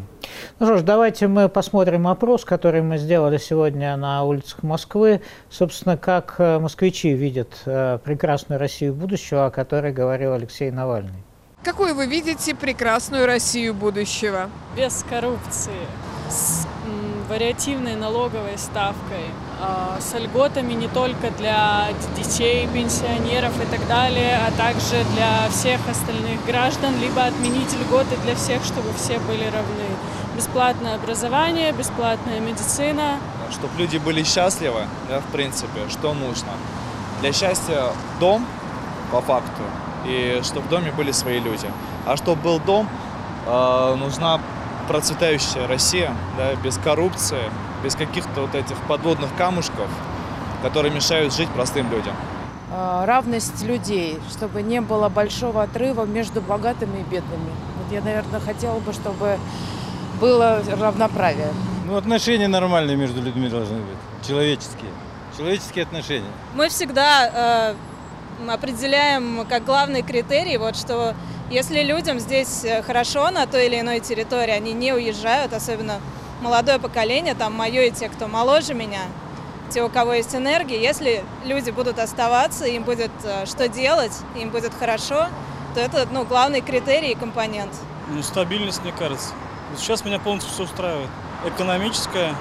Ну что ж, давайте мы посмотрим опрос, который мы сделали сегодня на улицах Москвы. Собственно, как э, москвичи видят э, прекрасную Россию будущего, о которой говорил Алексей Навальный. Какую вы видите прекрасную Россию будущего? Без коррупции, с вариативной налоговой ставкой, а, с льготами не только для детей, пенсионеров и так далее, а также для всех остальных граждан, либо отменить льготы для всех, чтобы все были равны. Бесплатное образование, бесплатная медицина. Чтобы люди были счастливы, да, в принципе, что нужно. Для счастья дом, по факту, и чтобы в доме были свои люди. А чтобы был дом, а, нужна процветающая Россия, да, без коррупции, без каких-то вот этих подводных камушков, которые мешают жить простым людям. А, равность людей, чтобы не было большого отрыва между богатыми и бедными. Вот я, наверное, хотела бы, чтобы было равноправие. Ну, отношения нормальные между людьми должны быть, человеческие. Человеческие отношения. Мы всегда э, определяем как главный критерий, вот что если людям здесь э, хорошо на той или иной территории, они не уезжают, особенно молодое поколение, там мое и те, кто моложе меня, те, у кого есть энергия, если люди будут оставаться, им будет э, что делать, им будет хорошо, то это ну, главный критерий и компонент. Ну, стабильность, мне кажется. Сейчас меня полностью все устраивает. Экономическая,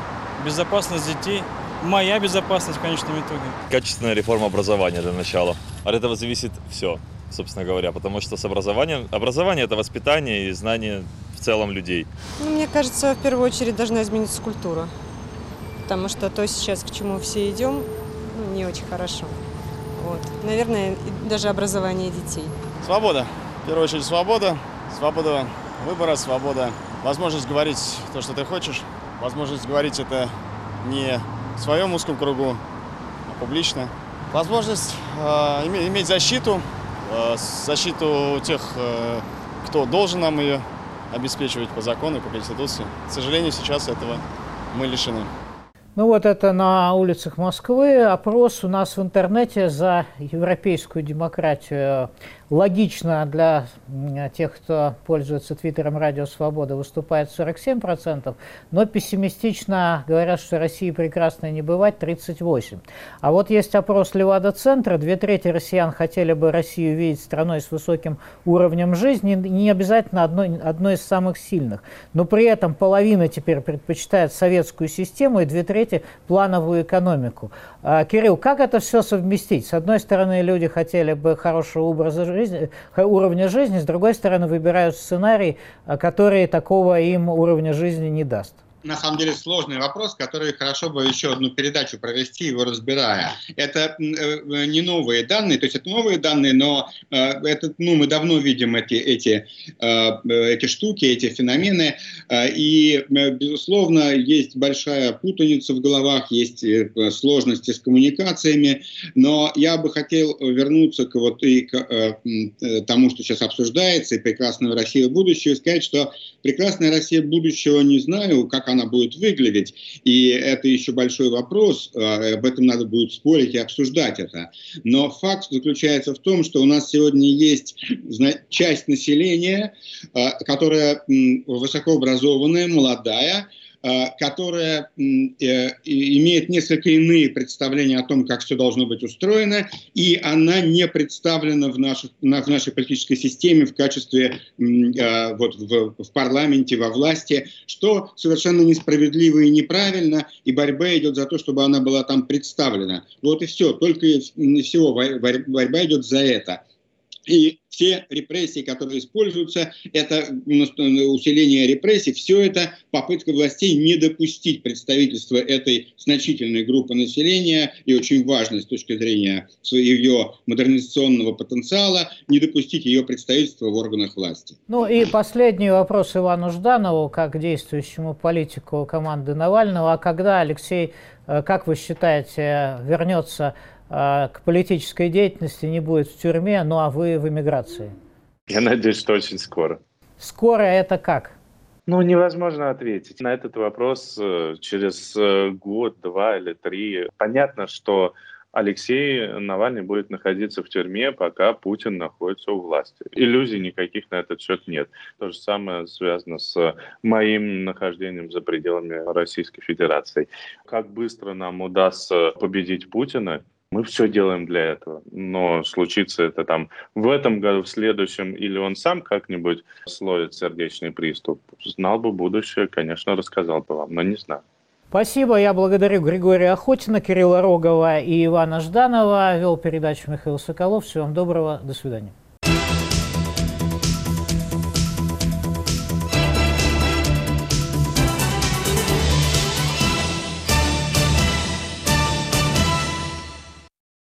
безопасность детей, моя безопасность в конечном итоге. Качественная реформа образования для начала. От этого зависит все собственно говоря, потому что с образованием, образование это воспитание и знание в целом людей. Ну, мне кажется, в первую очередь должна измениться культура. потому что то сейчас, к чему все идем, ну, не очень хорошо. Вот. Наверное, даже образование детей. Свобода. В первую очередь свобода. Свобода выбора, свобода. Возможность говорить то, что ты хочешь. Возможность говорить это не в своем узком кругу, а публично. Возможность э, иметь защиту, э, защиту тех, э, кто должен нам ее обеспечивать по закону и по Конституции. К сожалению, сейчас этого мы лишены. Ну вот это на улицах Москвы. Опрос у нас в интернете за европейскую демократию Логично для тех, кто пользуется Твиттером Радио Свобода, выступает 47%, но пессимистично говорят, что России прекрасной не бывать 38%. А вот есть опрос Левада-центра, две трети россиян хотели бы Россию видеть страной с высоким уровнем жизни, не обязательно одной, одной из самых сильных, но при этом половина теперь предпочитает советскую систему и две трети плановую экономику. А, Кирилл, как это все совместить? С одной стороны, люди хотели бы хорошего образа жизни, жизни, уровня жизни, с другой стороны, выбирают сценарий, э, который такого им уровня жизни не даст на самом деле сложный вопрос, который хорошо бы еще одну передачу провести, его разбирая. Это э, э, не новые данные, то есть это новые данные, но э, это, ну, мы давно видим эти, эти, эти штуки, эти феномены, и, безусловно, есть большая путаница в головах, есть сложности с коммуникациями, но я бы хотел вернуться к, вот, и к тому, что сейчас обсуждается, и прекрасная Россия будущего, и сказать, что прекрасная Россия будущего не знаю, как она она будет выглядеть. И это еще большой вопрос, а, об этом надо будет спорить и обсуждать это. Но факт заключается в том, что у нас сегодня есть часть населения, а, которая высокообразованная, молодая, Э, которая э, имеет несколько иные представления о том, как все должно быть устроено, и она не представлена в, наших, в нашей политической системе в качестве э, вот, в, в парламенте, во власти, что совершенно несправедливо и неправильно, и борьба идет за то, чтобы она была там представлена. Вот и все, только всего борьба идет за это. И все репрессии, которые используются, это усиление репрессий, все это попытка властей не допустить представительства этой значительной группы населения, и очень важно с точки зрения ее модернизационного потенциала, не допустить ее представительства в органах власти. Ну и последний вопрос Ивану Жданову, как действующему политику команды Навального. А когда, Алексей, э, как вы считаете, вернется к политической деятельности не будет в тюрьме, ну а вы в эмиграции? Я надеюсь, что очень скоро. Скоро это как? Ну, невозможно ответить на этот вопрос э, через э, год, два или три. Понятно, что Алексей Навальный будет находиться в тюрьме, пока Путин находится у власти. Иллюзий никаких на этот счет нет. То же самое связано с моим нахождением за пределами Российской Федерации. Как быстро нам удастся победить Путина, мы все делаем для этого. Но случится это там в этом году, в следующем, или он сам как-нибудь словит сердечный приступ. Знал бы будущее, конечно, рассказал бы вам, но не знаю. Спасибо. Я благодарю Григория Охотина, Кирилла Рогова и Ивана Жданова. Вел передачу Михаил Соколов. Всего вам доброго. До свидания.